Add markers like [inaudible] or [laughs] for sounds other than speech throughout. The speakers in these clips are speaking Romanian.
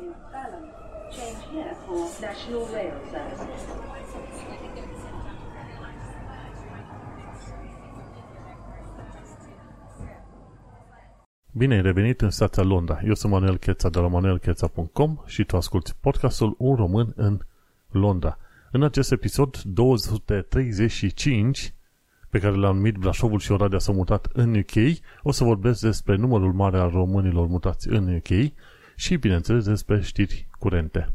is Balham. Change here for National Rail Services. Bine ai revenit în stația Londra. Eu sunt Manuel Cheța de la manuelcheța.com și tu asculti podcastul Un Român în Londra. În acest episod 235 pe care l-am numit Brașovul și Oradea s-au mutat în UK, o să vorbesc despre numărul mare al românilor mutați în UK și, bineînțeles, despre știri curente.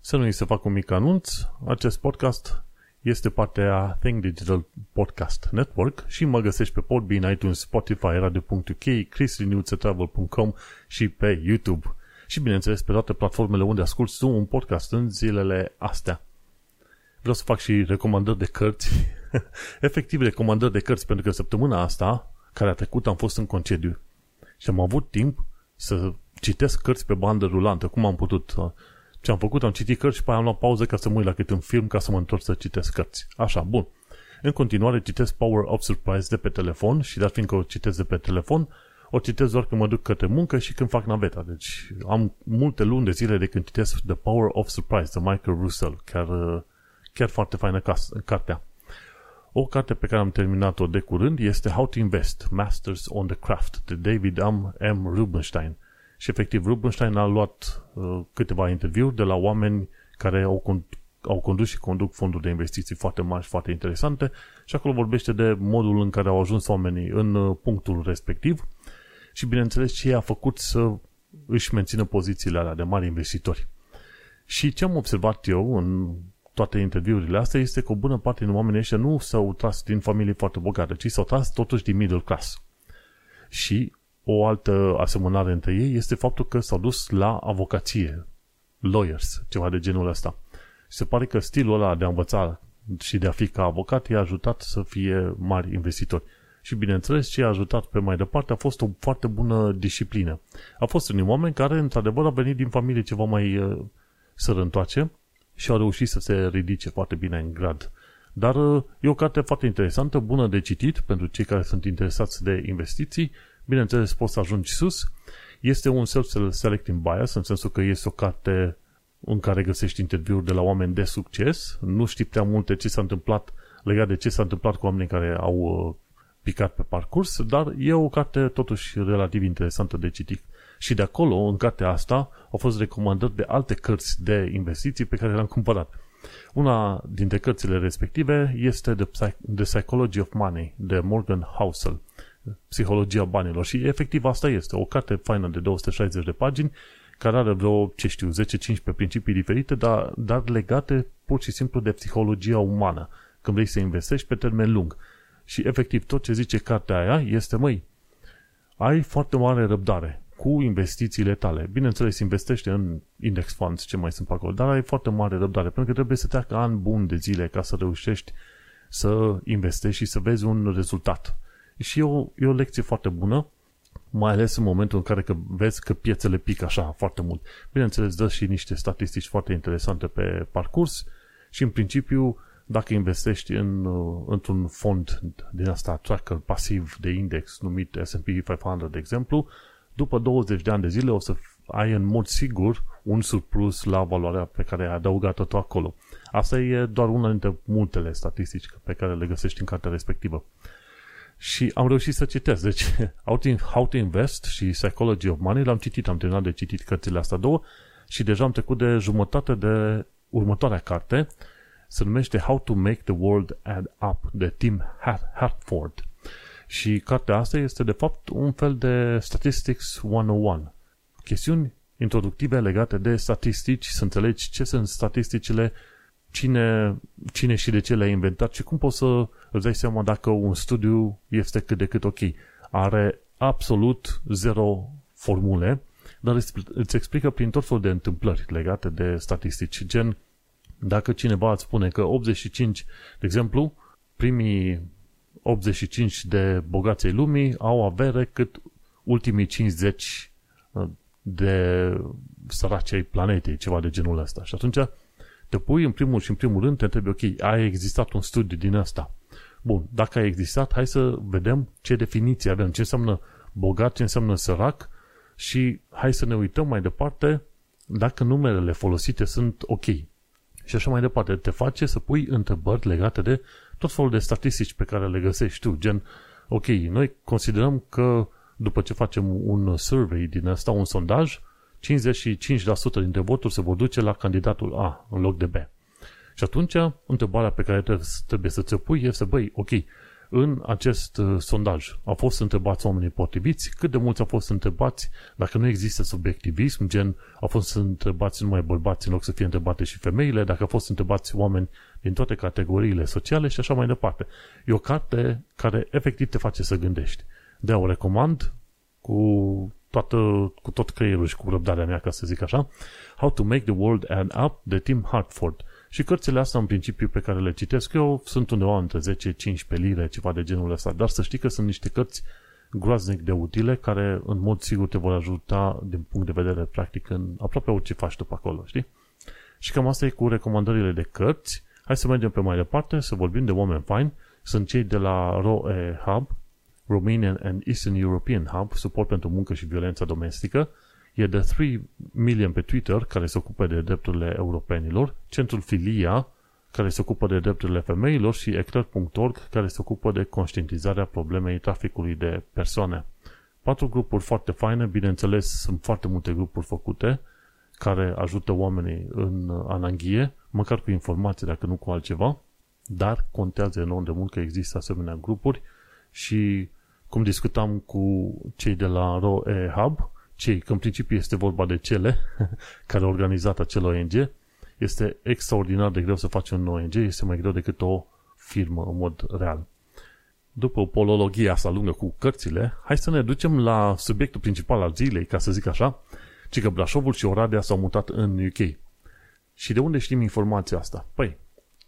Să nu-i să fac un mic anunț, acest podcast este partea Think Digital Podcast Network și mă găsești pe Podbean, iTunes, Spotify, Radio.uk, christianewtsetravel.com și pe YouTube. Și bineînțeles pe toate platformele unde asculti tu un podcast în zilele astea. Vreau să fac și recomandări de cărți, [laughs] efectiv recomandări de cărți, pentru că săptămâna asta, care a trecut, am fost în concediu și am avut timp să citesc cărți pe bandă rulantă, cum am putut. Ce am făcut? Am citit cărți și pe aia am luat pauză ca să mă uit la câte un film ca să mă întorc să citesc cărți. Așa, bun. În continuare citesc Power of Surprise de pe telefon și dar fiindcă o citesc de pe telefon, o citesc doar când mă duc către muncă și când fac naveta. Deci am multe luni de zile de când citesc The Power of Surprise de Michael Russell. Chiar, chiar foarte faină cartea. O carte pe care am terminat-o de curând este How to Invest, Masters on the Craft de David M. M. Rubenstein. Și efectiv, Rubenstein a luat uh, câteva interviuri de la oameni care au, con- au condus și conduc fonduri de investiții foarte mari, foarte interesante și acolo vorbește de modul în care au ajuns oamenii în uh, punctul respectiv și bineînțeles ce a făcut să își mențină pozițiile alea de mari investitori. Și ce am observat eu în toate interviurile astea este că o bună parte din oamenii ăștia nu s-au tras din familii foarte bogate, ci s-au tras totuși din middle class. Și o altă asemănare între ei este faptul că s-au dus la avocație, lawyers, ceva de genul ăsta. Și se pare că stilul ăla de a învăța și de a fi ca avocat i-a ajutat să fie mari investitori. Și bineînțeles, ce a ajutat pe mai departe a fost o foarte bună disciplină. A fost unii oameni care, într-adevăr, au venit din familie ceva mai uh, sărăntoace și au reușit să se ridice foarte bine în grad. Dar uh, e o carte foarte interesantă, bună de citit pentru cei care sunt interesați de investiții Bineînțeles, poți să ajungi sus. Este un self-selecting bias, în sensul că este o carte în care găsești interviuri de la oameni de succes. Nu știi prea multe ce s-a întâmplat legat de ce s-a întâmplat cu oamenii care au uh, picat pe parcurs, dar e o carte totuși relativ interesantă de citit. Și de acolo, în cartea asta, au fost recomandări de alte cărți de investiții pe care le-am cumpărat. Una dintre cărțile respective este The, Psych- The Psychology of Money de Morgan Housel. Psihologia banilor și efectiv asta este. O carte faină de 260 de pagini care are vreo, ce știu, 10-15 principii diferite, dar, dar legate pur și simplu de psihologia umană, când vrei să investești pe termen lung. Și efectiv tot ce zice cartea aia este, măi, ai foarte mare răbdare cu investițiile tale. Bineînțeles, investește în index funds, ce mai sunt pe acolo, dar ai foarte mare răbdare, pentru că trebuie să treacă ani bun de zile ca să reușești să investești și să vezi un rezultat. Și e o, e o lecție foarte bună, mai ales în momentul în care că vezi că piețele pică așa foarte mult. Bineînțeles, dă și niște statistici foarte interesante pe parcurs și în principiu, dacă investești în, într-un fond din asta tracker pasiv de index numit S&P 500, de exemplu, după 20 de ani de zile o să ai în mod sigur un surplus la valoarea pe care ai adăugat-o tu acolo. Asta e doar una dintre multele statistici pe care le găsești în cartea respectivă. Și am reușit să citesc. Deci, [laughs] How to, How to Invest și Psychology of Money l-am citit, am terminat de citit cărțile astea două și deja am trecut de jumătate de următoarea carte. Se numește How to Make the World Add Up de Tim Hartford. Și cartea asta este de fapt un fel de Statistics 101. Chestiuni introductive legate de statistici, să înțelegi ce sunt statisticile, cine, cine și de ce le-a inventat și cum poți să îți dai seama dacă un studiu este cât de cât ok. Are absolut zero formule, dar îți explică prin tot felul de întâmplări legate de statistici, gen dacă cineva îți spune că 85, de exemplu, primii 85 de bogații lumii au avere cât ultimii 50 uh, de săraci ai planetei, ceva de genul ăsta. Și atunci te pui în primul și în primul rând, te întrebi, ok, a existat un studiu din asta. Bun, dacă a existat, hai să vedem ce definiție avem, ce înseamnă bogat, ce înseamnă sărac și hai să ne uităm mai departe dacă numerele folosite sunt ok. Și așa mai departe, te face să pui întrebări legate de tot felul de statistici pe care le găsești tu, gen, ok, noi considerăm că după ce facem un survey din asta, un sondaj, 55% dintre voturi se vor duce la candidatul A în loc de B. Și atunci, întrebarea pe care trebuie să ți-o pui este, băi, ok, în acest uh, sondaj au fost întrebați oamenii potriviți, cât de mulți au fost întrebați, dacă nu există subiectivism, gen au fost întrebați numai bărbați în loc să fie întrebate și femeile, dacă au fost întrebați oameni din toate categoriile sociale și așa mai departe. E o carte care efectiv te face să gândești. De o recomand cu, toată, cu tot creierul și cu răbdarea mea, ca să zic așa, How to Make the World an Up de Tim Hartford – și cărțile astea, în principiu, pe care le citesc eu, sunt undeva între 10-15 lire, ceva de genul ăsta. Dar să știi că sunt niște cărți groaznic de utile, care în mod sigur te vor ajuta din punct de vedere practic în aproape orice faci tu pe acolo, știi? Și cam asta e cu recomandările de cărți. Hai să mergem pe mai departe, să vorbim de oameni faini. Sunt cei de la ROE Hub, Romanian and Eastern European Hub, suport pentru muncă și violența domestică, e de 3 million pe Twitter, care se ocupă de drepturile europenilor, Centrul Filia, care se ocupă de drepturile femeilor și eclair.org, care se ocupă de conștientizarea problemei traficului de persoane. Patru grupuri foarte faine, bineînțeles, sunt foarte multe grupuri făcute care ajută oamenii în ananghie, măcar cu informații, dacă nu cu altceva, dar contează enorm de mult că există asemenea grupuri și cum discutam cu cei de la ROE Hub, cei, că în principiu este vorba de cele [laughs] care au organizat acel ONG, este extraordinar de greu să faci un ONG, este mai greu decât o firmă în mod real. După polologia asta lungă cu cărțile, hai să ne ducem la subiectul principal al zilei, ca să zic așa, ci că Brașovul și Oradea s-au mutat în UK. Și de unde știm informația asta? Păi,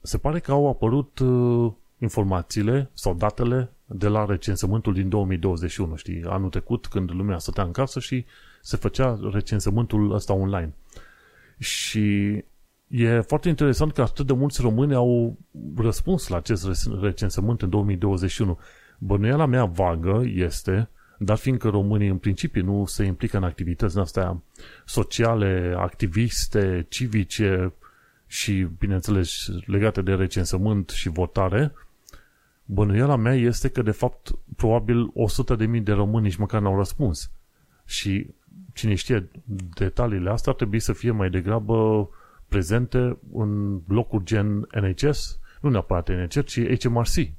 se pare că au apărut uh, informațiile sau datele de la recensământul din 2021, știi, anul trecut când lumea stătea în casă și se făcea recensământul ăsta online. Și e foarte interesant că atât de mulți români au răspuns la acest recensământ în 2021. Bănuiala mea vagă este, dar fiindcă românii în principiu nu se implică în activități astea sociale, activiste, civice și, bineînțeles, legate de recensământ și votare, Bănuiala mea este că, de fapt, probabil 100.000 de români nici măcar n-au răspuns. Și cine știe detaliile astea ar trebui să fie mai degrabă prezente în locuri gen NHS, nu neapărat NHS, ci HMRC.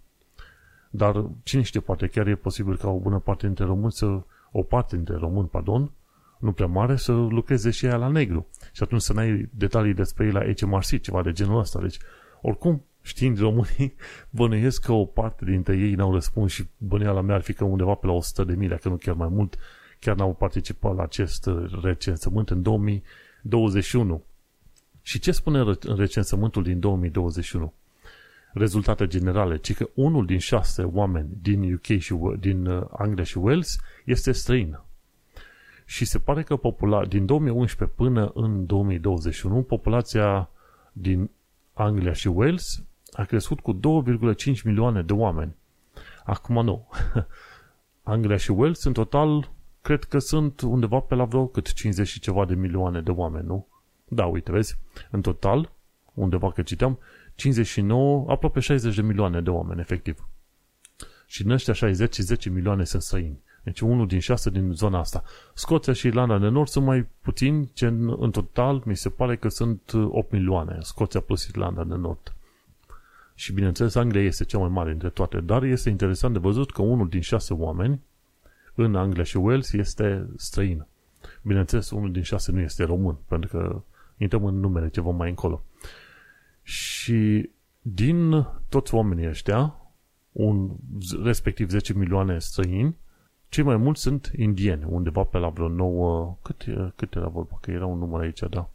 Dar cine știe, poate chiar e posibil ca o bună parte dintre români să, o parte dintre români, pardon, nu prea mare, să lucreze și ea la negru. Și atunci să n-ai detalii despre ei la HMRC, ceva de genul ăsta. Deci, oricum, știind românii, [laughs] bănuiesc că o parte dintre ei n-au răspuns și bănuiala mea ar fi că undeva pe la 100 de mii, dacă nu chiar mai mult, chiar n-au participat la acest recensământ în 2021. Și ce spune recensământul din 2021? Rezultate generale, ci că unul din șase oameni din UK și din uh, Anglia și Wales este străin. Și se pare că popula- din 2011 până în 2021, populația din Anglia și Wales a crescut cu 2,5 milioane de oameni. Acum nu. [laughs] Anglia și Wales în total cred că sunt undeva pe la vreo cât 50 și ceva de milioane de oameni, nu? Da, uite, vezi, în total, undeva că citeam, 59, aproape 60 de milioane de oameni, efectiv. Și în ăștia 60 și 10 milioane sunt străini. Deci unul din șase din zona asta. Scoția și Irlanda de Nord sunt mai puțini, ce în, în total mi se pare că sunt 8 milioane. Scoția plus Irlanda de Nord. Și bineînțeles, Anglia este cea mai mare dintre toate, dar este interesant de văzut că unul din șase oameni în Anglia și Wales este străin. Bineînțeles, unul din șase nu este român, pentru că intrăm în numere ceva mai încolo. Și din toți oamenii ăștia, un, respectiv 10 milioane străini, cei mai mulți sunt indieni, undeva pe la vreo 9, cât, cât era vorba, că era un număr aici, da.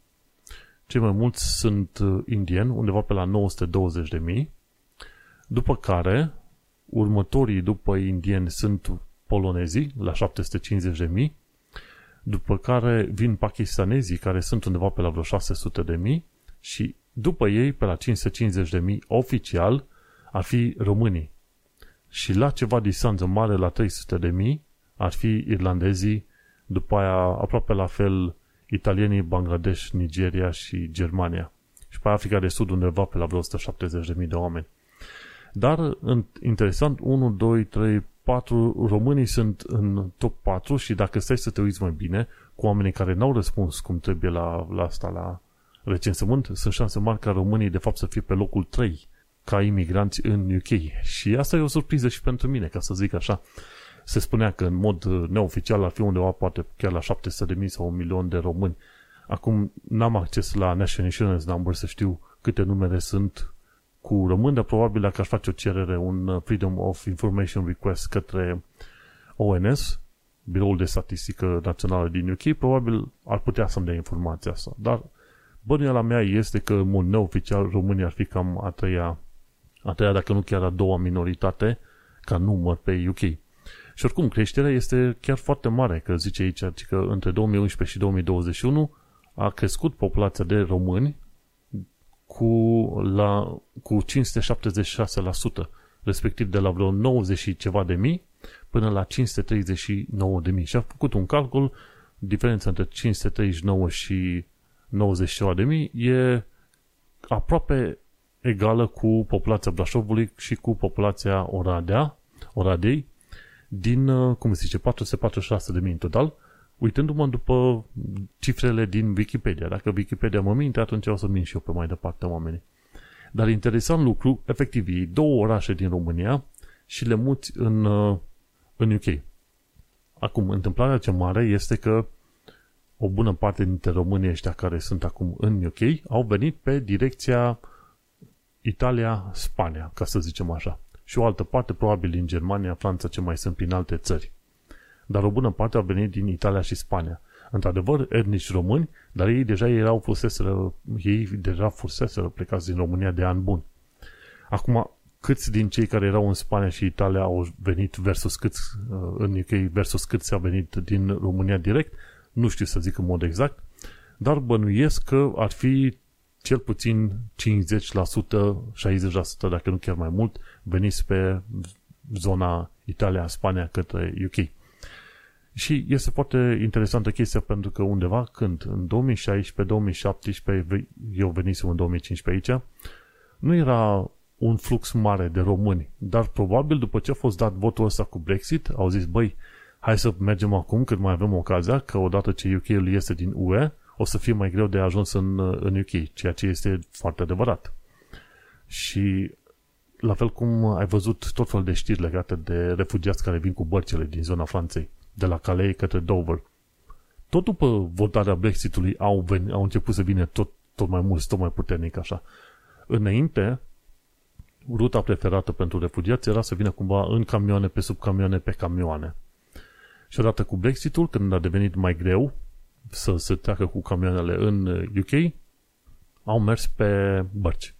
Cei mai mulți sunt uh, indieni, undeva pe la 920 de mii, după care următorii după indieni sunt polonezii, la 750 de mii, după care vin pakistanezii, care sunt undeva pe la vreo 600 de mii, și după ei, pe la 550 de mii oficial, ar fi românii. Și la ceva distanță mare, la 300 de mii, ar fi irlandezii, după aia aproape la fel italienii, Bangladesh, Nigeria și Germania. Și pe Africa de Sud undeva pe la vreo 170.000 de oameni. Dar, interesant, 1, 2, 3, 4 românii sunt în top 4 și dacă stai să te uiți mai bine, cu oamenii care n-au răspuns cum trebuie la, la asta, la recensământ, sunt șanse mari ca românii de fapt să fie pe locul 3 ca imigranți în UK. Și asta e o surpriză și pentru mine, ca să zic așa. Se spunea că în mod neoficial ar fi undeva poate chiar la 700.000 sau un milion de români. Acum n-am acces la National Insurance Number să știu câte numere sunt cu români, dar probabil dacă aș face o cerere, un Freedom of Information Request către ONS, Biroul de Statistică Națională din UK, probabil ar putea să-mi dea informația asta. Dar bănuiala mea este că în mod neoficial România ar fi cam a treia, a treia, dacă nu chiar a doua minoritate ca număr pe UK. Și oricum, creșterea este chiar foarte mare, că zice aici că între 2011 și 2021 a crescut populația de români cu, la, cu 576%, respectiv de la vreo 90 și ceva de mii până la 539 de mii. Și a făcut un calcul, diferența între 539 și 90 de mii e aproape egală cu populația Brașovului și cu populația Oradea, Oradei, din, uh, cum se zice, 446 de mii în total, uitându-mă după cifrele din Wikipedia. Dacă Wikipedia mă minte, atunci o să mint și eu pe mai departe oamenii. Dar interesant lucru, efectiv, e două orașe din România și le muți în, uh, în UK. Acum, întâmplarea cea mare este că o bună parte dintre românii ăștia care sunt acum în UK au venit pe direcția Italia-Spania, ca să zicem așa. Și o altă parte, probabil din Germania, Franța, ce mai sunt prin alte țări. Dar o bună parte au venit din Italia și Spania. Într-adevăr, etnici români, dar ei deja erau fuseseră, ei deja fuseseră plecați din România de an bun. Acum, câți din cei care erau în Spania și Italia au venit versus câți uh, în UK versus câți au venit din România direct, nu știu să zic în mod exact, dar bănuiesc că ar fi cel puțin 50%, 60%, dacă nu chiar mai mult, veniți pe zona Italia, Spania către UK. Și este foarte interesantă chestia pentru că undeva când, în 2016-2017, eu venisem în 2015 aici, nu era un flux mare de români, dar probabil după ce a fost dat votul ăsta cu Brexit, au zis, băi, hai să mergem acum când mai avem ocazia, că odată ce UK-ul iese din UE, o să fie mai greu de ajuns în, în UK, ceea ce este foarte adevărat. Și la fel cum ai văzut tot fel de știri legate de refugiați care vin cu bărcile din zona Franței, de la Calais către Dover. Tot după votarea Brexitului au, ven, au început să vină tot, tot mai mulți, tot mai puternic așa. Înainte, ruta preferată pentru refugiați era să vină cumva în camioane, pe sub camioane, pe camioane. Și odată cu Brexitul, când a devenit mai greu să se treacă cu camioanele în UK, au mers pe bărci.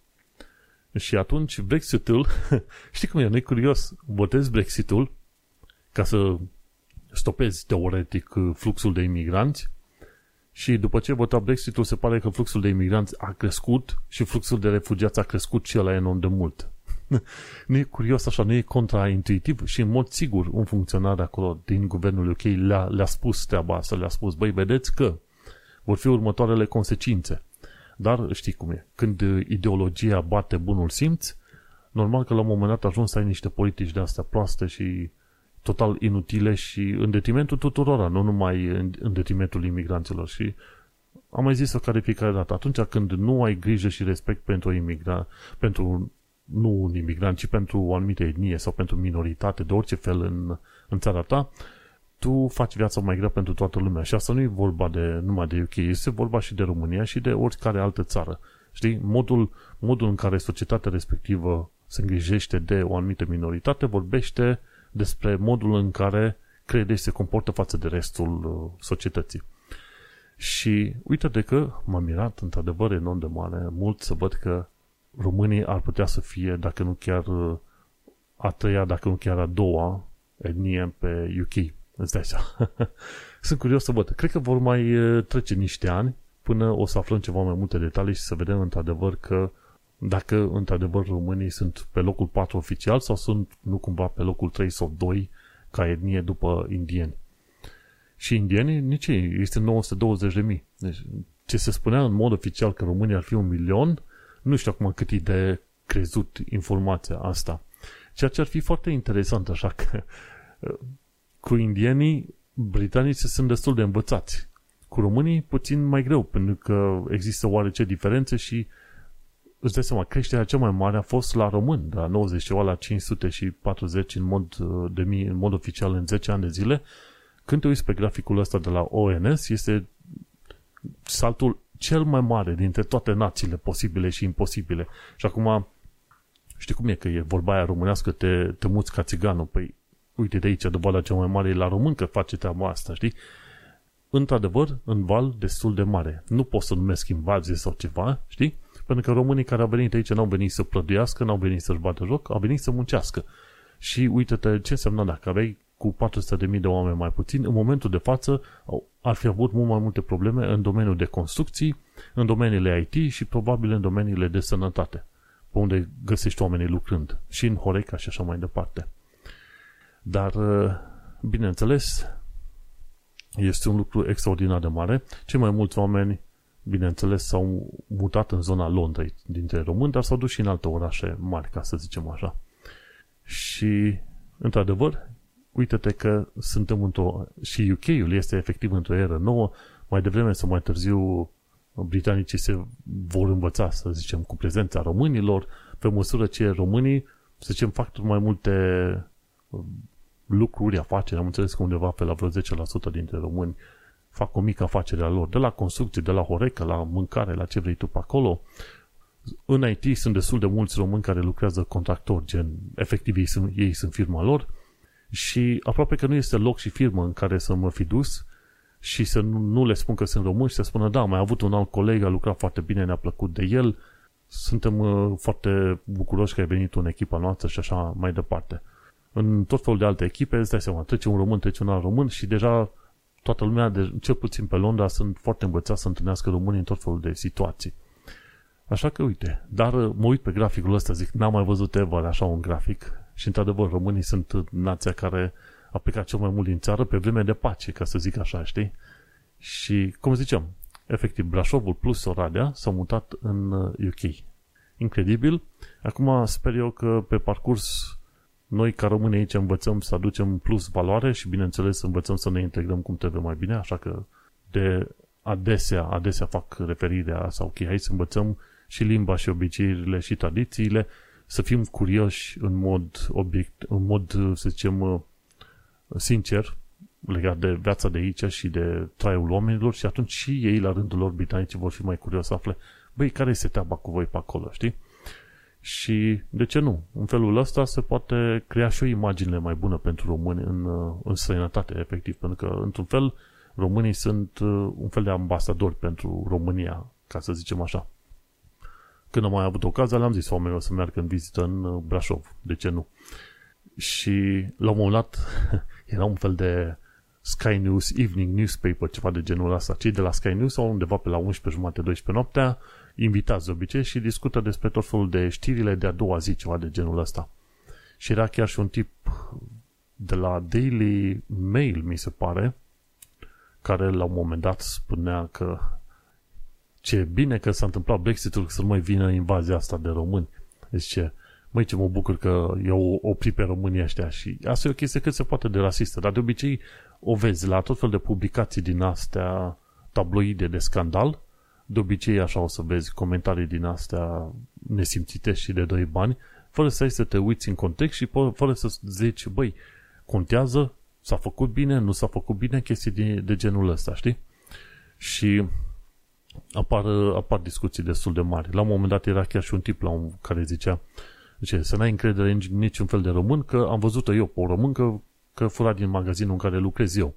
Și atunci Brexitul, [laughs] știi cum e, nu curios, votezi Brexitul ca să stopezi teoretic fluxul de imigranți și după ce vota Brexitul se pare că fluxul de imigranți a crescut și fluxul de refugiați a crescut și ăla enorm de mult. [laughs] nu e curios așa, nu e contraintuitiv și în mod sigur un funcționar acolo din guvernul UK le-a, le-a spus treaba asta, le-a spus, băi, vedeți că vor fi următoarele consecințe. Dar știi cum e, când ideologia bate bunul simț, normal că la un moment dat ajungi să ai niște politici de astea proaste și total inutile și în detrimentul tuturora, nu numai în detrimentul imigranților. Și am mai zis-o care fiecare dată, atunci când nu ai grijă și respect pentru, imigra, pentru nu un imigrant, ci pentru o anumită etnie sau pentru minoritate de orice fel în, în țara ta, tu faci viața mai grea pentru toată lumea. Și asta nu e vorba de numai de UK, este vorba și de România și de oricare altă țară. Știi? Modul, modul în care societatea respectivă se îngrijește de o anumită minoritate vorbește despre modul în care crede și se comportă față de restul uh, societății. Și uite de că m-am mirat într-adevăr enorm de mare mult să văd că românii ar putea să fie, dacă nu chiar uh, a treia, dacă nu chiar a doua etnie pe UK. Îți dai seama. [laughs] Sunt curios să văd. Cred că vor mai uh, trece niște ani până o să aflăm ceva mai multe detalii și să vedem într-adevăr că dacă într-adevăr românii sunt pe locul 4 oficial sau sunt nu cumva pe locul 3 sau 2 ca etnie după indieni. Și indienii, nici ei, este 920 de mii. Deci, ce se spunea în mod oficial că România ar fi un milion, nu știu acum cât e de crezut informația asta. Ceea ce ar fi foarte interesant, așa că cu indienii, britanicii sunt destul de învățați. Cu românii, puțin mai greu, pentru că există oarece diferențe și îți dai seama, creșterea cea mai mare a fost la român, de la 90 ceva la 540 în mod, de mii, în mod oficial în 10 ani de zile. Când te uiți pe graficul ăsta de la ONS, este saltul cel mai mare dintre toate națiile posibile și imposibile. Și acum, știi cum e că e vorba aia românească, te, te muți ca țiganul. Păi, uite de aici, dovada cea mai mare e la român că face treaba asta, știi? Într-adevăr, în val destul de mare. Nu pot să numesc invazie sau ceva, știi? Pentru că românii care au venit aici n-au venit să plăduiască, n-au venit să-și bată joc, au venit să muncească. Și uite-te ce înseamnă dacă aveai cu 400.000 de oameni mai puțin, în momentul de față ar fi avut mult mai multe probleme în domeniul de construcții, în domeniile IT și probabil în domeniile de sănătate, pe unde găsești oamenii lucrând, și în Horeca și așa mai departe. Dar, bineînțeles, este un lucru extraordinar de mare. Cei mai mulți oameni, bineînțeles, s-au mutat în zona Londrei dintre români, dar s-au dus și în alte orașe mari, ca să zicem așa. Și, într-adevăr, uite-te că suntem într-o... și UK-ul este efectiv într-o eră nouă, mai devreme sau mai târziu britanicii se vor învăța, să zicem, cu prezența românilor, pe măsură ce românii, să zicem, fac mai multe lucruri, afaceri, am înțeles că undeva pe la vreo 10% dintre români fac o mică afacere a lor, de la construcție, de la horecă, la mâncare, la ce vrei tu pe acolo. În IT sunt destul de mulți români care lucrează contractori, gen, efectiv ei sunt, ei sunt firma lor și aproape că nu este loc și firmă în care să mă fi dus și să nu, nu le spun că sunt români și să spună, da, mai avut un alt coleg, a lucrat foarte bine, ne-a plăcut de el, suntem uh, foarte bucuroși că ai venit în echipa noastră și așa mai departe în tot felul de alte echipe, îți dai seama, trece un român, trece un alt român și deja toată lumea, de, cel puțin pe Londra, sunt foarte învățați să întâlnească români în tot felul de situații. Așa că, uite, dar uh, mă uit pe graficul ăsta, zic, n-am mai văzut ever așa un grafic și, într-adevăr, românii sunt nația care a plecat cel mai mult din țară pe vreme de pace, ca să zic așa, știi? Și, cum ziceam, efectiv, Brașovul plus Oradea s-au mutat în UK. Uh, Incredibil. Acum sper eu că pe parcurs noi, ca români, aici învățăm să aducem plus valoare și, bineînțeles, învățăm să ne integrăm cum trebuie mai bine, așa că de adesea, adesea fac referirea sau ok, hai să învățăm și limba și obiceiurile și tradițiile, să fim curioși în mod obiect, în mod, să zicem, sincer, legat de viața de aici și de traiul oamenilor și atunci și ei, la rândul lor, britanici, vor fi mai curioși să afle, băi, care este treaba cu voi pe acolo, știi? Și de ce nu? În felul ăsta se poate crea și o imagine mai bună pentru români în, în străinătate, efectiv, pentru că, într-un fel, românii sunt uh, un fel de ambasadori pentru România, ca să zicem așa. Când am mai avut ocazia, le-am zis oamenilor să meargă în vizită în uh, Brașov. De ce nu? Și la un moment dat [laughs] era un fel de Sky News Evening Newspaper, ceva de genul ăsta. Cei de la Sky News au undeva pe la 11 jumate, 12 noaptea, invitați de obicei și discută despre tot felul de știrile de a doua zi, ceva de genul ăsta. Și era chiar și un tip de la Daily Mail, mi se pare, care la un moment dat spunea că ce bine că s-a întâmplat Brexit-ul, să nu mai vină invazia asta de români. Deci ce, măi ce mă bucur că eu opri pe românii ăștia și asta e o chestie cât se poate de rasistă, dar de obicei o vezi la tot fel de publicații din astea tabloide de scandal, de obicei așa o să vezi comentarii din astea nesimțite și de doi bani, fără să ai să te uiți în context și fără să zici, băi, contează, s-a făcut bine, nu s-a făcut bine, chestii de, de genul ăsta, știi? Și apar, apar discuții destul de mari. La un moment dat era chiar și un tip la un, care zicea, zice, să n-ai încredere în niciun fel de român, că am văzut-o eu pe o româncă că fura din magazinul în care lucrez eu.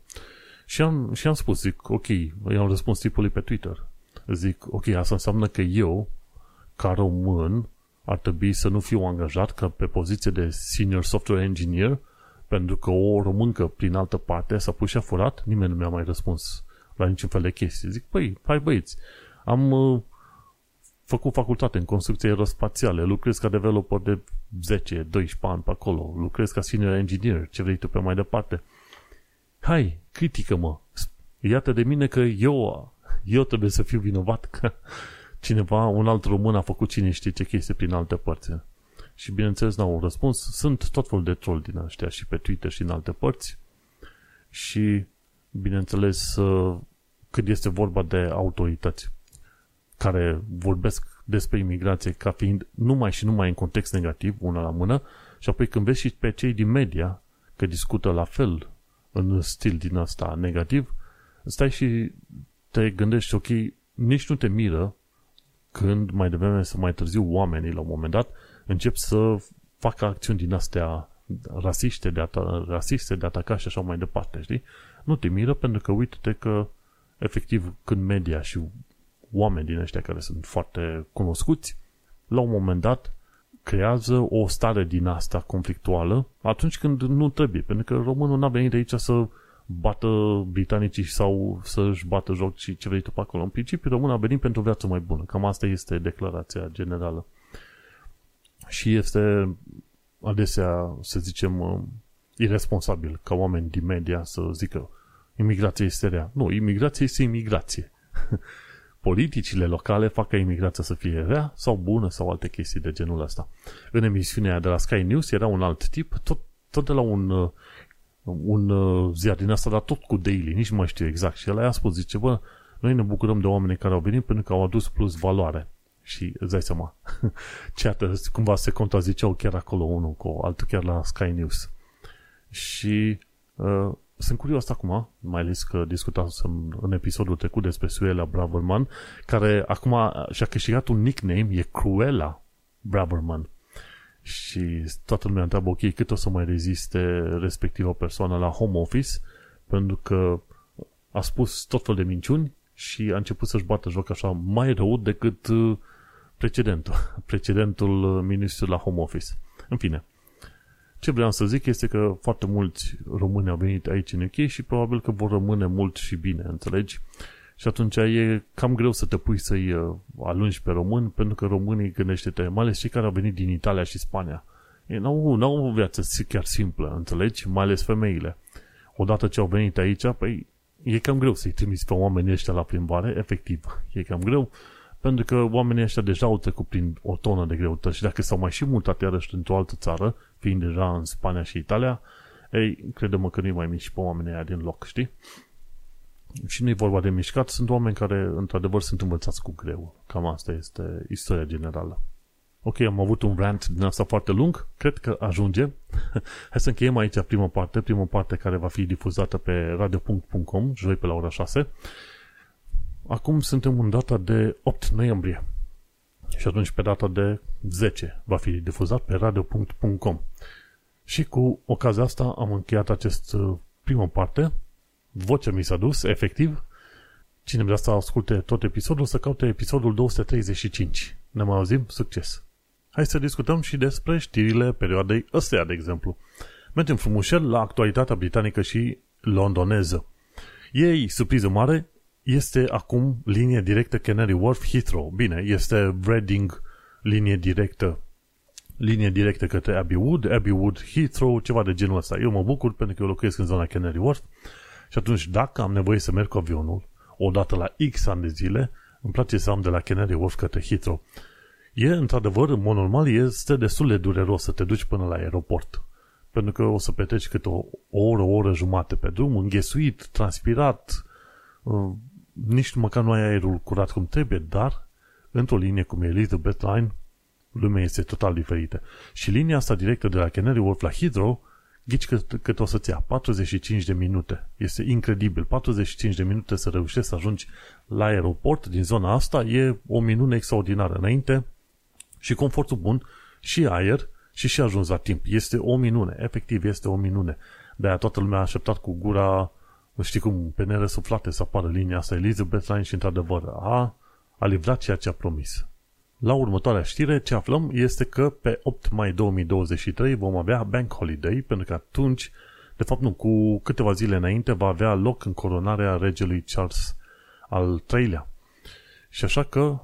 Și am, și am spus, zic, ok, i-am răspuns tipului pe Twitter zic, ok, asta înseamnă că eu, ca român, ar trebui să nu fiu angajat ca pe poziție de senior software engineer, pentru că o româncă prin altă parte s-a pus și a furat, nimeni nu mi-a mai răspuns la niciun fel de chestie. Zic, păi, hai băieți, am uh, făcut facultate în construcție aerospațiale, lucrez ca developer de 10-12 ani pe acolo, lucrez ca senior engineer, ce vrei tu pe mai departe. Hai, critică-mă, iată de mine că eu, eu trebuie să fiu vinovat că cineva, un alt român a făcut cine știe ce chestie prin alte părți. Și bineînțeles n-au răspuns. Sunt tot felul de troll din ăștia și pe Twitter și în alte părți. Și bineînțeles când este vorba de autorități care vorbesc despre imigrație ca fiind numai și numai în context negativ, una la mână, și apoi când vezi și pe cei din media că discută la fel în stil din asta negativ, stai și te gândești, ok, nici nu te miră când mai devreme sau mai târziu oamenii la un moment dat încep să facă acțiuni din astea rasiste de, ata- rasiste de ataca și așa mai departe, știi? Nu te miră pentru că uite-te că efectiv când media și oameni din ăștia care sunt foarte cunoscuți, la un moment dat creează o stare din asta conflictuală atunci când nu trebuie, pentru că românul n-a venit aici să bată britanicii sau să-și bată joc și ce vrei tu pe acolo. În principiu, românul a venit pentru o viață mai bună. Cam asta este declarația generală. Și este adesea, să zicem, irresponsabil ca oameni din media să zică imigrația este rea. Nu, imigrația este imigrație. [laughs] politicile locale fac ca imigrația să fie rea sau bună sau alte chestii de genul ăsta. În emisiunea de la Sky News era un alt tip, tot, tot de la un, uh, un uh, ziar din asta, dar tot cu daily, nici nu mai știu exact. Și el a spus, zice, bă, noi ne bucurăm de oamenii care au venit pentru că au adus plus valoare. Și îți dai seama, [laughs] ce cumva se contraziceau chiar acolo unul cu altul chiar la Sky News. Și uh, sunt curios acum, mai ales că discutasem în episodul trecut despre Suela Braverman, care acum și-a câștigat un nickname, e Cruella Braverman. Și toată lumea întreabă, ok, cât o să mai reziste respectiva persoană la home office, pentru că a spus tot fel de minciuni și a început să-și bată joc așa mai rău decât uh, precedentul, [laughs] precedentul ministru la home office. În fine, ce vreau să zic este că foarte mulți români au venit aici în UK și probabil că vor rămâne mult și bine, înțelegi? Și atunci e cam greu să te pui să-i uh, alungi pe români, pentru că românii, gândește-te, mai ales cei care au venit din Italia și Spania, ei n-au, n-au o viață chiar simplă, înțelegi? Mai ales femeile. Odată ce au venit aici, păi e cam greu să-i trimiți pe oamenii ăștia la plimbare, efectiv. E cam greu, pentru că oamenii ăștia deja au trecut prin o tonă de greutăți și dacă s-au mai și mutat iarăși într-o altă țară, fiind deja în Spania și Italia, ei, credem că nu-i mai mici pe oamenii aia din loc, știi? Și nu e vorba de mișcat, sunt oameni care, într-adevăr, sunt învățați cu greu. Cam asta este istoria generală. Ok, am avut un rant din asta foarte lung, cred că ajunge. [laughs] Hai să încheiem aici prima parte, prima parte care va fi difuzată pe radio.com, joi pe la ora 6. Acum suntem în data de 8 noiembrie. Și atunci pe data de 10 va fi difuzat pe radio.com. Și cu ocazia asta am încheiat acest uh, primă parte. Vocea mi s-a dus, efectiv. Cine vrea să asculte tot episodul, să caute episodul 235. Ne mai auzim? Succes! Hai să discutăm și despre știrile perioadei ăsteia, de exemplu. Mergem frumușel la actualitatea britanică și londoneză. Ei, surpriză mare, este acum linie directă Canary Wharf Heathrow. Bine, este Reading linie directă linie directă către Abbey Wood, Abbey Wood Heathrow, ceva de genul ăsta. Eu mă bucur pentru că eu locuiesc în zona Canary Wharf și atunci dacă am nevoie să merg cu avionul o dată la X ani de zile, îmi place să am de la Canary Wharf către Heathrow. E, într-adevăr, în mod normal, este destul de dureros să te duci până la aeroport. Pentru că o să petreci câte o, o oră, o oră jumate pe drum, înghesuit, transpirat, uh, nici măcar nu ai aerul curat cum trebuie, dar într-o linie cum e Elizabeth Line, lumea este total diferită. Și linia asta directă de la Canary Wharf la Heathrow, ghici cât, cât o să-ți ia? 45 de minute. Este incredibil. 45 de minute să reușești să ajungi la aeroport din zona asta e o minune extraordinară înainte și confortul bun și aer și și ajuns la timp. Este o minune. Efectiv, este o minune. De-aia toată lumea a așteptat cu gura știi cum, pe neresuflate să apară linia asta Elizabeth Line și într-adevăr a, a livrat ceea ce a promis. La următoarea știre, ce aflăm este că pe 8 mai 2023 vom avea Bank Holiday, pentru că atunci, de fapt nu, cu câteva zile înainte va avea loc în coronarea regelui Charles al III-lea. Și așa că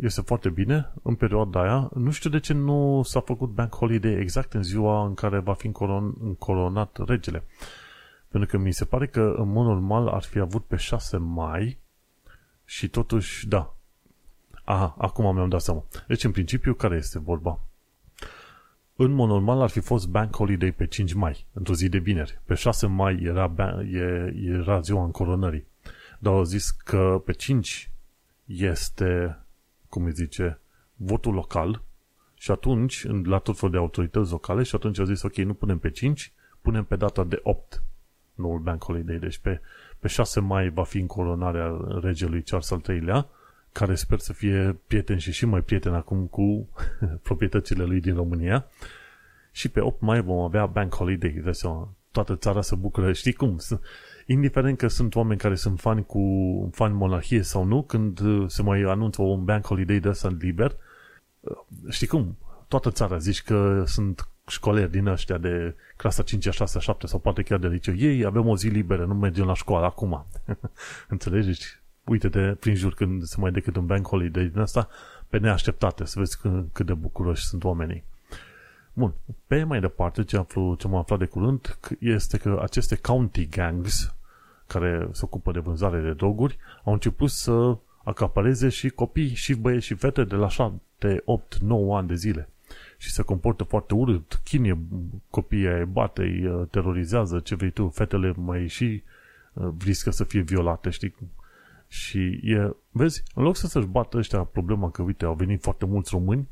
este foarte bine în perioada aia. Nu știu de ce nu s-a făcut Bank Holiday exact în ziua în care va fi încoronat regele. Pentru că mi se pare că în mod normal ar fi avut pe 6 mai și totuși, da. Aha, acum mi-am dat seama. Deci, în principiu, care este vorba? În mod normal ar fi fost Bank Holiday pe 5 mai, într-o zi de vineri. Pe 6 mai era, era ziua încoronării. Dar au zis că pe 5 este, cum îi zice, votul local și atunci, la tot felul de autorități locale, și atunci au zis, ok, nu punem pe 5, punem pe data de 8, noul Bank Holiday. Deci pe, pe 6 mai va fi încoronarea regelui Charles al III-lea, care sper să fie prieten și și mai prieten acum cu [laughs] proprietățile lui din România. Și pe 8 mai vom avea Bank Holiday. Deci, toată țara se bucură. Știi cum? Indiferent că sunt oameni care sunt fani cu fani monarhie sau nu, când se mai anunță un Bank Holiday de ăsta liber, știi cum? Toată țara zici că sunt școleri din ăștia de clasa 5, 6, 7 sau poate chiar de liceu. Ei, avem o zi liberă, nu mergem la școală acum. [laughs] Înțelegi? Deci, uite-te prin jur când se mai decât un bank holiday din asta, pe neașteptate, să vezi cât, cât de bucuroși sunt oamenii. Bun, pe mai departe, ce, aflu, ce am aflat de curând este că aceste county gangs care se ocupă de vânzare de droguri au început să acapareze și copii, și băieți și fete de la 7, 8, 9 ani de zile și se comportă foarte urât, chinie copiii îi bate, îi uh, terorizează, ce vrei tu, fetele mai și uh, riscă să fie violate, știi? Și e, vezi, în loc să se-și bată ăștia problema că, uite, au venit foarte mulți români,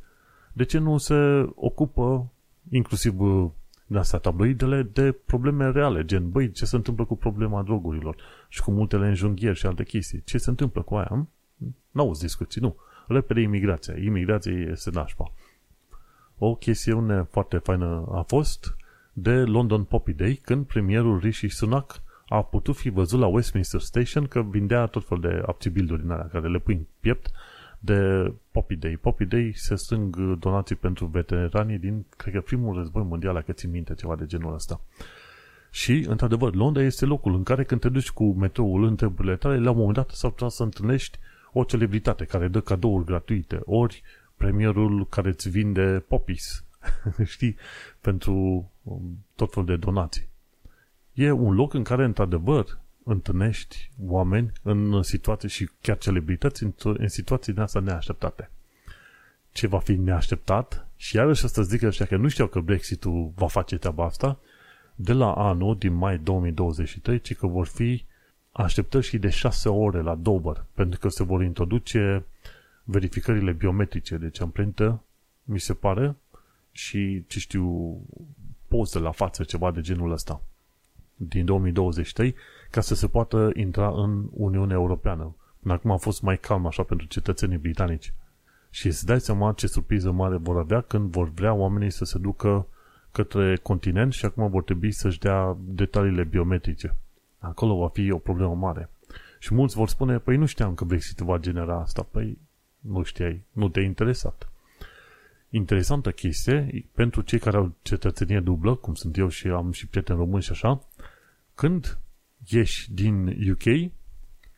de ce nu se ocupă, inclusiv uh, din astea tabloidele, de probleme reale, gen, băi, ce se întâmplă cu problema drogurilor și cu multele înjunghieri și alte chestii? Ce se întâmplă cu aia? N-auzi discuții, nu. Repede imigrația. Imigrația este nașpa. O chestiune foarte faină a fost de London Poppy Day, când premierul Rishi Sunak a putut fi văzut la Westminster Station că vindea tot fel de aptibilduri din alea care le pui în piept de Poppy Day. Poppy Day se strâng donații pentru veteranii din, cred că primul război mondial, dacă ții minte ceva de genul ăsta. Și, într-adevăr, Londra este locul în care când te duci cu metroul în treburile tale, la un moment dat s-ar putea să întâlnești o celebritate care dă cadouri gratuite, ori premierul care îți vinde popis, [laughs] știi, pentru um, tot felul de donații. E un loc în care, într-adevăr, întâlnești oameni în situații și chiar celebrități în, în situații din asta neașteptate. Ce va fi neașteptat? Și iarăși să zic ăștia că nu știau că Brexit-ul va face treaba asta, de la anul, din mai 2023, ci că vor fi așteptări și de 6 ore la Dover, pentru că se vor introduce verificările biometrice, deci amprentă, mi se pare, și, ce știu, poze la față, ceva de genul ăsta, din 2023, ca să se poată intra în Uniunea Europeană. Până acum a fost mai calm așa pentru cetățenii britanici. Și îți dai seama ce surpriză mare vor avea când vor vrea oamenii să se ducă către continent și acum vor trebui să-și dea detaliile biometrice. Acolo va fi o problemă mare. Și mulți vor spune, păi nu știam că Brexit va genera asta. Păi nu știai, nu te-a interesat. Interesantă chestie, pentru cei care au cetățenie dublă, cum sunt eu și am și prieteni români și așa, când ieși din UK,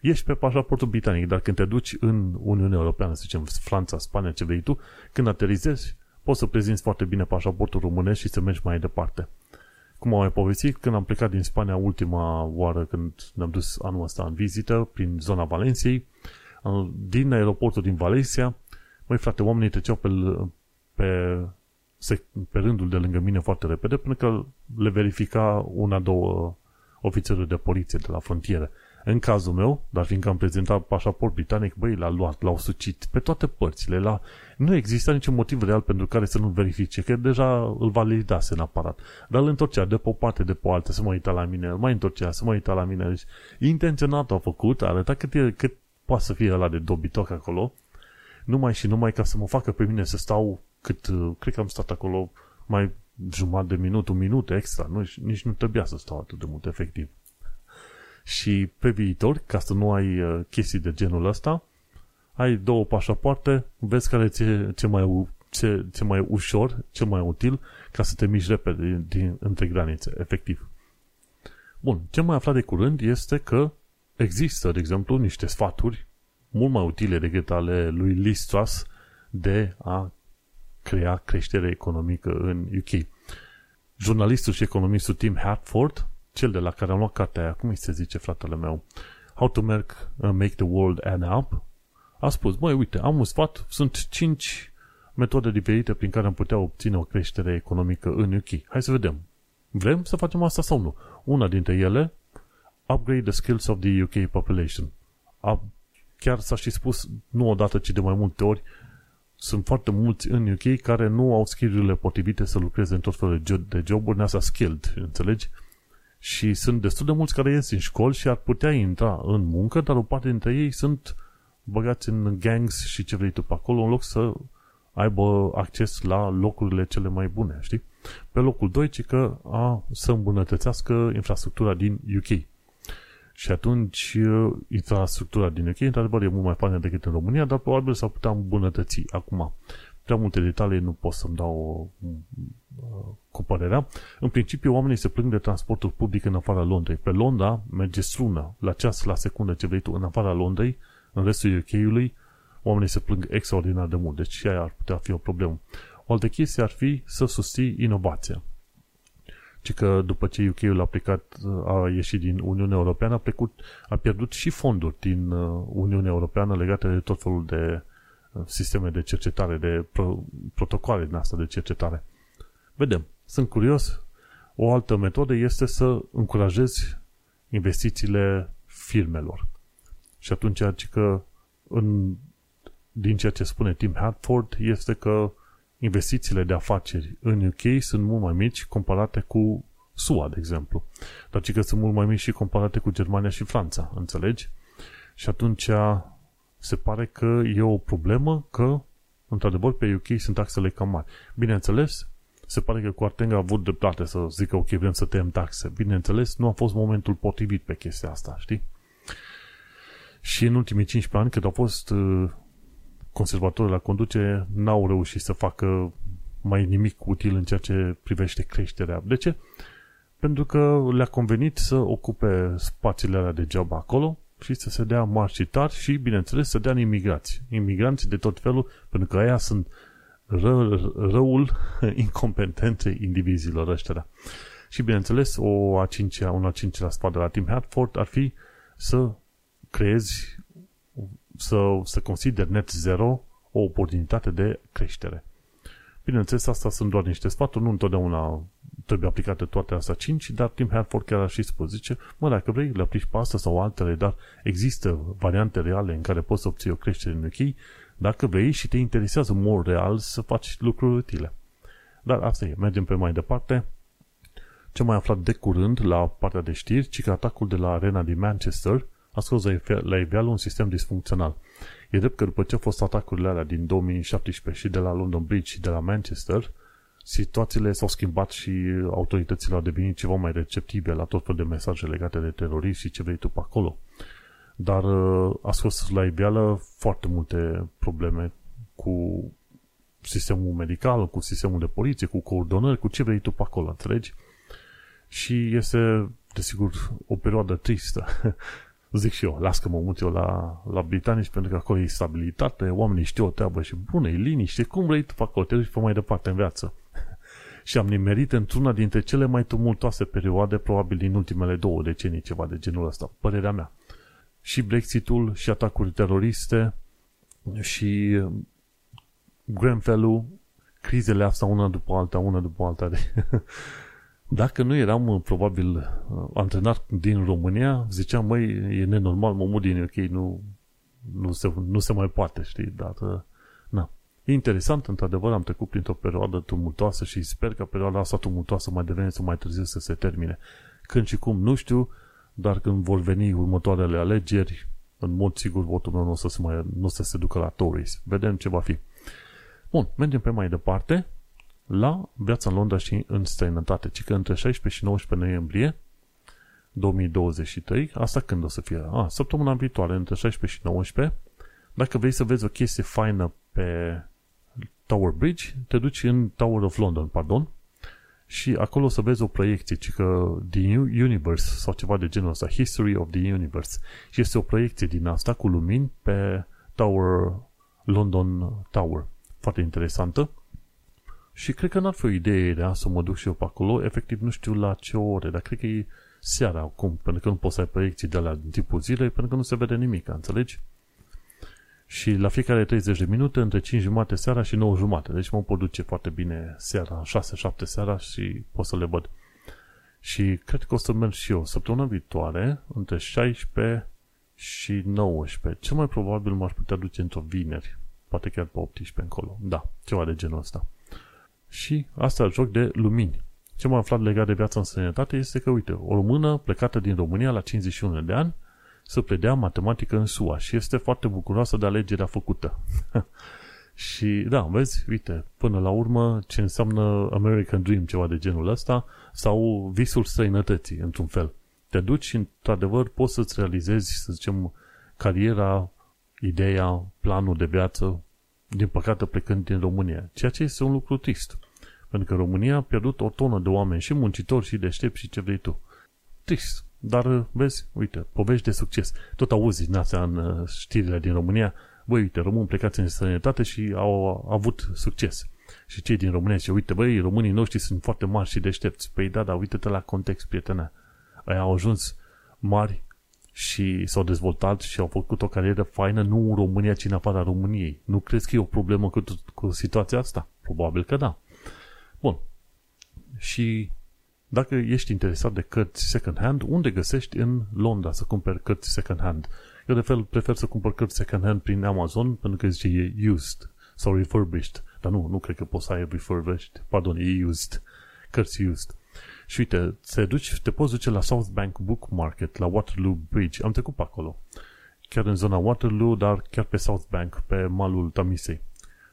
ești pe pașaportul britanic, dar când te duci în Uniunea Europeană, să zicem Franța, Spania, ce vrei tu, când aterizezi, poți să prezinți foarte bine pașaportul românesc și să mergi mai departe. Cum am mai povestit, când am plecat din Spania ultima oară când ne-am dus anul ăsta în vizită prin zona Valenciei, din aeroportul din Valencia, măi frate, oamenii treceau pe, pe, pe rândul de lângă mine foarte repede până că le verifica una, două ofițerul de poliție de la frontieră. În cazul meu, dar fiindcă am prezentat pașaport britanic, băi, l-a luat, l-au sucit pe toate părțile. La... Nu exista niciun motiv real pentru care să nu verifice, că deja îl validase în aparat. Dar îl întorcea de pe o parte, de pe o altă, să mă uita la mine, îl mai întorcea, să mă uita la mine. Deci, intenționat a făcut, a arătat cât, e, cât poate să fie ăla de dobitoc acolo, numai și numai ca să mă facă pe mine să stau cât, cred că am stat acolo mai jumătate de minut, un minut extra, nu, nici nu trebuia să stau atât de mult, efectiv. Și pe viitor, ca să nu ai uh, chestii de genul ăsta, ai două pașapoarte, vezi care ți ce mai, ce, ce mai ușor, ce mai util, ca să te miști repede din, din, între granițe, efectiv. Bun, ce mai aflat de curând este că există, de exemplu, niște sfaturi mult mai utile decât ale lui Lee Strauss de a crea creștere economică în UK. Jurnalistul și economistul Tim Hartford cel de la care am luat cartea aia, cum îi se zice fratele meu, How to make, uh, make the world add up, a spus, măi, uite, am un sfat, sunt 5 metode diferite prin care am putea obține o creștere economică în UK. Hai să vedem. Vrem să facem asta sau nu? Una dintre ele, upgrade the skills of the UK population. A, chiar s-a și spus, nu odată, ci de mai multe ori, sunt foarte mulți în UK care nu au skillurile potrivite să lucreze în tot felul de joburi, neasa skilled, înțelegi? Și sunt destul de mulți care ies în școli și ar putea intra în muncă, dar o parte dintre ei sunt băgați în gangs și ce vrei tu pe acolo, în loc să aibă acces la locurile cele mai bune, știi? Pe locul 2, ci că a să îmbunătățească infrastructura din UK. Și atunci infrastructura din UK, într-adevăr, e mult mai faină decât în România, dar probabil s-ar putea îmbunătăți. Acum, prea multe detalii nu pot să-mi dau cu părerea. În principiu, oamenii se plâng de transportul public în afara Londrei. Pe Londra merge strună, la ceas, la secundă ce vrei tu, în afara Londrei, în restul UK-ului, oamenii se plâng extraordinar de mult. Deci și aia ar putea fi o problemă. O altă chestie ar fi să susții inovația. Ci că după ce UK-ul a aplicat, a ieșit din Uniunea Europeană, a, plecut, a pierdut și fonduri din uh, Uniunea Europeană legate de tot felul de uh, sisteme de cercetare, de pro, protocoale din asta de cercetare. Vedem. Sunt curios. O altă metodă este să încurajezi investițiile firmelor. Și atunci, că în, din ceea ce spune Tim Hartford, este că investițiile de afaceri în UK sunt mult mai mici comparate cu SUA, de exemplu. Dar că sunt mult mai mici și comparate cu Germania și Franța, înțelegi? Și atunci se pare că e o problemă că, într-adevăr, pe UK sunt taxele cam mari. Bineînțeles, se pare că Coartenga a avut dreptate să zică, ok, vrem să tăiem taxe. Bineînțeles, nu a fost momentul potrivit pe chestia asta, știi? Și în ultimii 15 ani, când au fost uh, conservatorii la conducere, n-au reușit să facă mai nimic util în ceea ce privește creșterea. De ce? Pentru că le-a convenit să ocupe spațiile alea de job acolo și să se dea marși tari și, bineînțeles, să dea imigrați. Imigranți de tot felul, pentru că aia sunt ră, răul [laughs] incompetente indivizilor ăștia. Și, bineînțeles, o a cincea, un a cincea spadă la Tim Hartford ar fi să creezi, să, să consideri net zero o oportunitate de creștere. Bineînțeles, asta sunt doar niște sfaturi, nu întotdeauna trebuie aplicate toate astea 5, dar Tim Hartford chiar a și spus, zice, mă, dacă vrei, le aplici pe asta sau altele, dar există variante reale în care poți să obții o creștere în UK, dacă vrei și te interesează mult real să faci lucruri utile. Dar asta e, mergem pe mai departe. Ce mai aflat de curând la partea de știri, ci că atacul de la arena din Manchester a scos la iveală un sistem disfuncțional. E drept că după ce au fost atacurile alea din 2017 și de la London Bridge și de la Manchester, situațiile s-au schimbat și autoritățile au devenit ceva mai receptive la tot fel de mesaje legate de terorism și ce vrei tu pe acolo. Dar uh, a scos la iveală foarte multe probleme cu sistemul medical, cu sistemul de poliție, cu coordonări, cu ce vrei tu pe acolo, înțelegi? Și este, desigur, o perioadă tristă [laughs] zic și eu, las că mă mut eu la, la britanici pentru că acolo e stabilitate, oamenii știu o treabă și bună, e liniște, cum vrei tu acolo, te duci pe mai departe în viață. [laughs] și am nimerit într-una dintre cele mai tumultoase perioade, probabil din ultimele două decenii, ceva de genul ăsta, părerea mea. Și Brexitul, și atacuri teroriste, și Grenfell-ul, crizele astea una după alta, una după alta. De [laughs] Dacă nu eram uh, probabil uh, antrenat din România, ziceam, măi, e nenormal, mă mut din UK, nu, nu, se, nu se mai poate, știi, dar uh, na. E interesant, într-adevăr, am trecut printr-o perioadă tumultoasă și sper că perioada asta tumultoasă mai devine să mai târziu să se termine. Când și cum, nu știu, dar când vor veni următoarele alegeri, în mod sigur votul meu nu o să se, mai, nu o să se ducă la Tories. Vedem ce va fi. Bun, mergem pe mai departe la viața în Londra și în străinătate, ci că între 16 și 19 noiembrie 2023, asta când o să fie? A, săptămâna viitoare, între 16 și 19, dacă vrei să vezi o chestie faină pe Tower Bridge, te duci în Tower of London, pardon, și acolo o să vezi o proiecție, ci că The Universe sau ceva de genul ăsta, History of the Universe. Și este o proiecție din asta cu lumini pe Tower, London Tower. Foarte interesantă. Și cred că n-ar fi o idee rea să mă duc și eu pe acolo. Efectiv, nu știu la ce ore, dar cred că e seara acum, pentru că nu poți să ai proiecții de la tipul zilei, pentru că nu se vede nimic, înțelegi? Și la fiecare 30 de minute, între 5 jumate seara și 9 jumate. Deci mă pot duce foarte bine seara, 6-7 seara și pot să le văd. Și cred că o să merg și eu săptămâna viitoare, între 16 și 19. Cel mai probabil m-aș putea duce într-o vineri. Poate chiar pe 18 încolo. Da, ceva de genul ăsta. Și asta joc de lumini. Ce m-am aflat legat de viața în sănătate este că, uite, o română plecată din România la 51 de ani să predea matematică în SUA și este foarte bucuroasă de alegerea făcută. [laughs] și da, vezi, uite, până la urmă ce înseamnă American Dream, ceva de genul ăsta, sau visul străinătății, într-un fel. Te duci și, într-adevăr, poți să-ți realizezi, să zicem, cariera, ideea, planul de viață, din păcate plecând din România, ceea ce este un lucru trist. Pentru că România a pierdut o tonă de oameni, și muncitori, și deștepți, și ce vrei tu. Trist. Dar, vezi, uite, povești de succes. Tot auzi din astea în uh, știrile din România, băi, uite, români plecați în sănătate și au avut succes. Și cei din România zice, uite, băi, românii noștri sunt foarte mari și deștepți. Păi da, dar uite-te la context, prietene. Ei au ajuns mari și s-au dezvoltat și au făcut o carieră faină, nu în România, ci în afara României. Nu crezi că e o problemă cu, cu situația asta? Probabil că da. Bun. Și dacă ești interesat de cărți second hand, unde găsești în Londra să cumperi cărți second hand? Eu de fel prefer să cumpăr cărți second hand prin Amazon pentru că zice e used sau refurbished. Dar nu, nu cred că poți să ai refurbished. Pardon, e used. Cărți used. Și uite, te duci, te poți duce la South Bank Book Market, la Waterloo Bridge. Am trecut pe acolo. Chiar în zona Waterloo, dar chiar pe South Bank, pe malul Tamisei.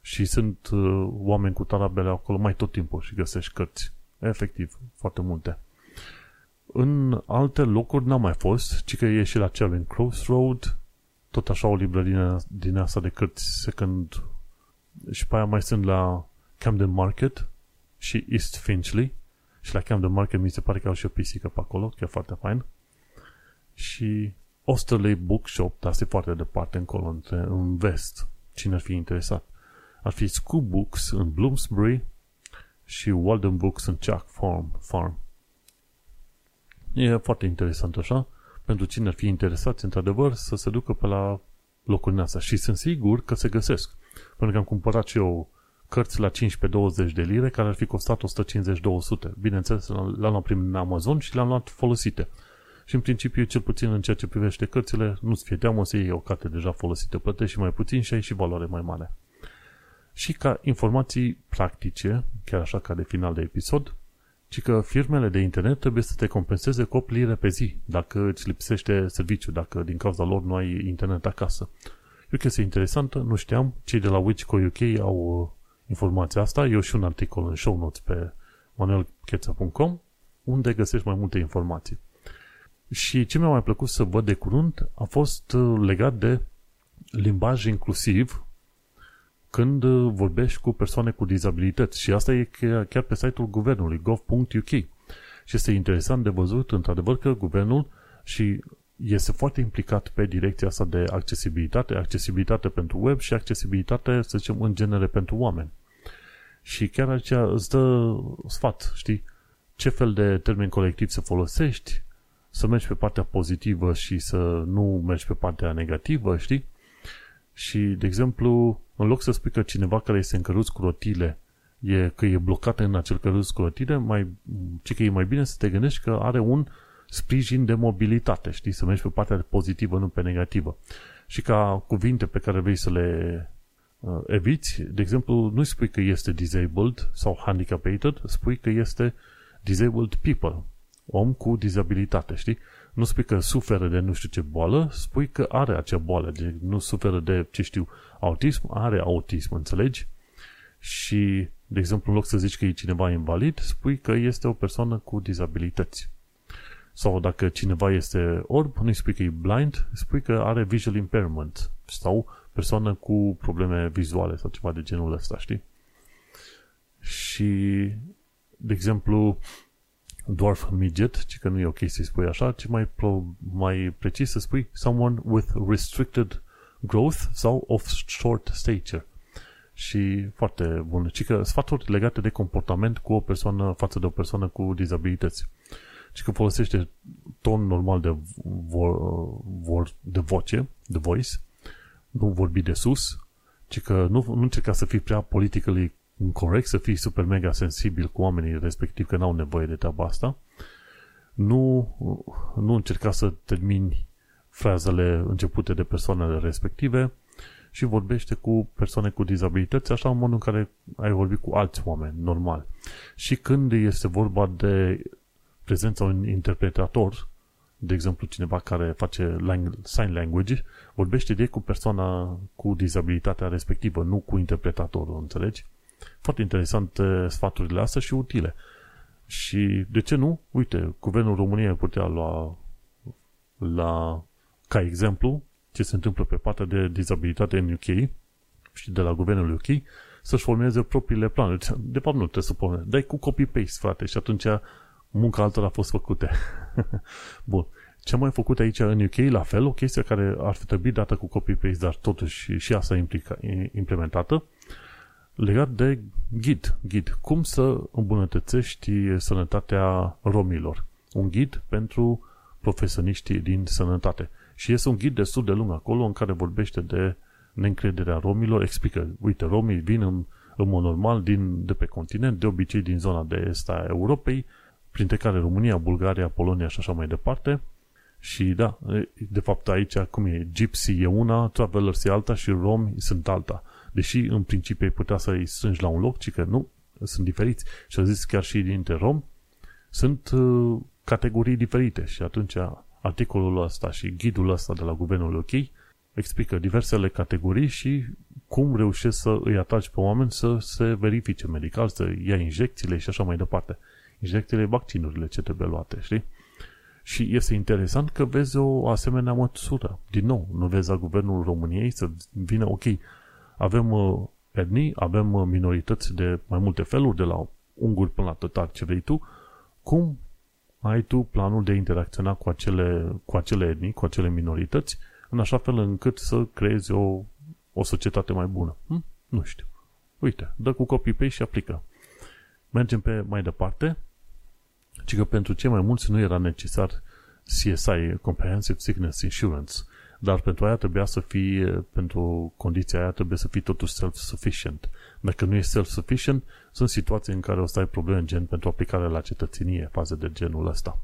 Și sunt uh, oameni cu tarabele acolo mai tot timpul și găsești cărți. Efectiv, foarte multe. În alte locuri n-am mai fost, ci că e și la Charing Cross Road, tot așa o librărie din asta de cărți second și pe aia mai sunt la Camden Market și East Finchley și la Camden Market mi se pare că au și o pisică pe acolo, chiar foarte fain. Și Osterley Bookshop, dar este foarte departe încolo, între, în vest, cine ar fi interesat. Ar fi Scoop Books în Bloomsbury și Walden Books în Chuck Farm. Farm. E foarte interesant așa, pentru cine ar fi interesat, într-adevăr, să se ducă pe la locurile astea. Și sunt sigur că se găsesc. Pentru că am cumpărat și eu cărți la 15-20 de lire care ar fi costat 150-200. Bineînțeles, le-am luat prin Amazon și le-am luat folosite. Și în principiu, cel puțin în ceea ce privește cărțile, nu-ți fie teamă să iei o carte deja folosită, plătești și mai puțin și ai și valoare mai mare. Și ca informații practice, chiar așa ca de final de episod, ci că firmele de internet trebuie să te compenseze cu 8 lire pe zi dacă îți lipsește serviciu, dacă din cauza lor nu ai internet acasă. E o chestie interesantă, nu știam, cei de la Wichco UK au uh, informația asta, eu și un articol în show notes pe manuelcheța.com unde găsești mai multe informații. Și ce mi-a mai plăcut să văd de curând a fost uh, legat de limbaj inclusiv când uh, vorbești cu persoane cu dizabilități. Și asta e chiar pe site-ul guvernului, gov.uk. Și este interesant de văzut, într-adevăr, că guvernul și este foarte implicat pe direcția asta de accesibilitate, accesibilitate pentru web și accesibilitate, să zicem, în genere pentru oameni. Și chiar aceea îți dă sfat, știi? Ce fel de termen colectiv să folosești, să mergi pe partea pozitivă și să nu mergi pe partea negativă, știi? Și, de exemplu, în loc să spui că cineva care este în căruț cu rotile e, că e blocat în acel căruț cu rotile, mai, ci că e mai bine să te gândești că are un sprijin de mobilitate, știi, să mergi pe partea pozitivă, nu pe negativă. Și ca cuvinte pe care vrei să le uh, eviți, de exemplu, nu spui că este disabled sau handicapated, spui că este disabled people, om cu dizabilitate, știi? Nu spui că suferă de nu știu ce boală, spui că are acea boală, de nu suferă de, ce știu, autism, are autism, înțelegi? Și, de exemplu, în loc să zici că e cineva invalid, spui că este o persoană cu dizabilități. Sau dacă cineva este orb, nu spui că e blind, spui că are visual impairment sau persoană cu probleme vizuale sau ceva de genul ăsta, știi? Și, de exemplu, dwarf midget, ci că nu e ok să spui așa, ci mai, pro, mai precis să spui someone with restricted growth sau of short stature. Și foarte bun. Ci că sfaturi legate de comportament cu o persoană față de o persoană cu dizabilități. ci că folosește ton normal de, vor, vor, de voce, de voice, nu vorbi de sus, ci că nu, nu încerca să fii prea politically corect, să fii super mega sensibil cu oamenii respectiv că n-au nevoie de treaba asta. Nu, nu încerca să termini frazele începute de persoanele respective și vorbește cu persoane cu dizabilități așa în modul în care ai vorbit cu alți oameni, normal. Și când este vorba de prezența unui interpretator, de exemplu cineva care face sign language, vorbește direct cu persoana cu dizabilitatea respectivă, nu cu interpretatorul, înțelegi? Foarte interesante sfaturile astea și utile. Și de ce nu? Uite, Guvernul României putea lua la, ca exemplu ce se întâmplă pe partea de dizabilitate în UK și de la Guvernul UK să-și formeze propriile planuri. De fapt nu trebuie să pune. Dai cu copy-paste, frate, și atunci munca altora a fost făcută. [laughs] Bun. Ce am mai făcut aici în UK, la fel, o chestie care ar fi trebuit dată cu copy-paste, dar totuși și asta implica, implementată, legat de ghid. ghid. Cum să îmbunătățești sănătatea romilor. Un ghid pentru profesioniștii din sănătate. Și este un ghid destul de lung acolo în care vorbește de neîncrederea romilor, explică, uite, romii vin în, în mod normal din, de pe continent, de obicei din zona de est a Europei, printre care România, Bulgaria, Polonia și așa mai departe. Și da, de fapt aici, cum e, Gypsy e una, Travelers e alta și Romi sunt alta. Deși în principiu ai putea să-i strângi la un loc, ci că nu, sunt diferiți. Și a zis chiar și dintre rom, sunt uh, categorii diferite și atunci articolul ăsta și ghidul ăsta de la Guvernul OK explică diversele categorii și cum reușești să îi atragi pe oameni să se verifice medical, să ia injecțiile și așa mai departe. Injecțiile, vaccinurile ce trebuie luate, știi? Și este interesant că vezi o asemenea măsură. Din nou, nu vezi la Guvernul României să vină, ok, avem uh, etnii, avem uh, minorități de mai multe feluri, de la unguri până la tătar, ce vrei tu, cum ai tu planul de a interacționa cu acele, cu acele etnii, cu acele minorități, în așa fel încât să creezi o, o societate mai bună. Hm? Nu știu. Uite, dă cu copy-paste și aplică. Mergem pe mai departe, ci că pentru cei mai mulți nu era necesar CSI, Comprehensive Sickness Insurance, dar pentru aia trebuia să fie, pentru condiția aia trebuie să fii totuși self-sufficient. Dacă nu ești self-sufficient, sunt situații în care o să ai probleme gen pentru aplicarea la cetățenie, faze de genul ăsta.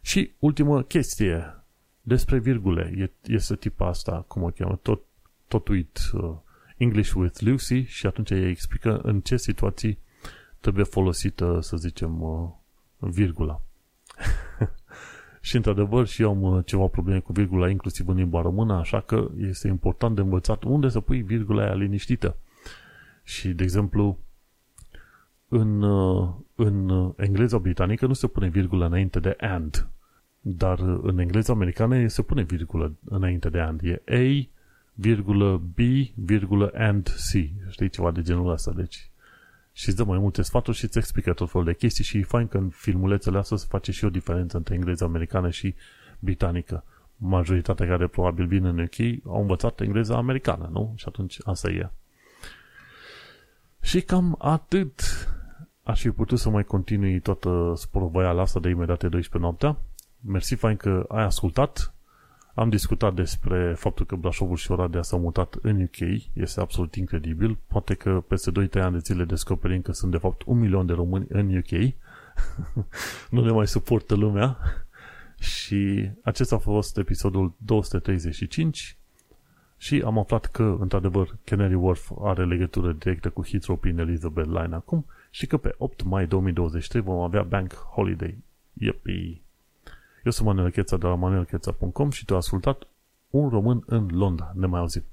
Și ultimă chestie, despre virgule, este tipa asta, cum o cheamă, tot, tot uit uh, English with Lucy și atunci ea explică în ce situații trebuie folosită, să zicem, uh, virgula. [laughs] și într-adevăr și eu am uh, ceva probleme cu virgula inclusiv în limba română, așa că este important de învățat unde să pui virgula aia liniștită. Și, de exemplu, în, uh, în engleza britanică nu se pune virgulă înainte de and, dar în engleza americană se pune virgulă înainte de and. E A, virgulă B, virgulă and C. Știi, ceva de genul ăsta. Deci, și îți dă mai multe sfaturi și îți explică tot felul de chestii și e fain că în filmulețele astea se face și o diferență între engleza americană și britanică. Majoritatea care probabil vin în UK au învățat engleza americană, nu? Și atunci asta e. Și cam atât. Aș fi putut să mai continui toată sporovaiala asta de imediat 12 noaptea. Mersi fain că ai ascultat. Am discutat despre faptul că Brașovul și Oradea s-au mutat în UK. Este absolut incredibil. Poate că peste 2-3 ani de zile descoperim că sunt de fapt un milion de români în UK. [laughs] nu ne mai suportă lumea. Și acesta a fost episodul 235 și am aflat că, într-adevăr, Canary Wharf are legătură directă cu Heathrow prin Elizabeth Line acum și că pe 8 mai 2023 vom avea Bank Holiday. Yippee! Eu sunt Manuel Cheța de la manuelcheța.com și tu ai ascultat Un român în Londra. Ne mai auzim!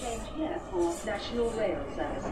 Change here for National Rail Service.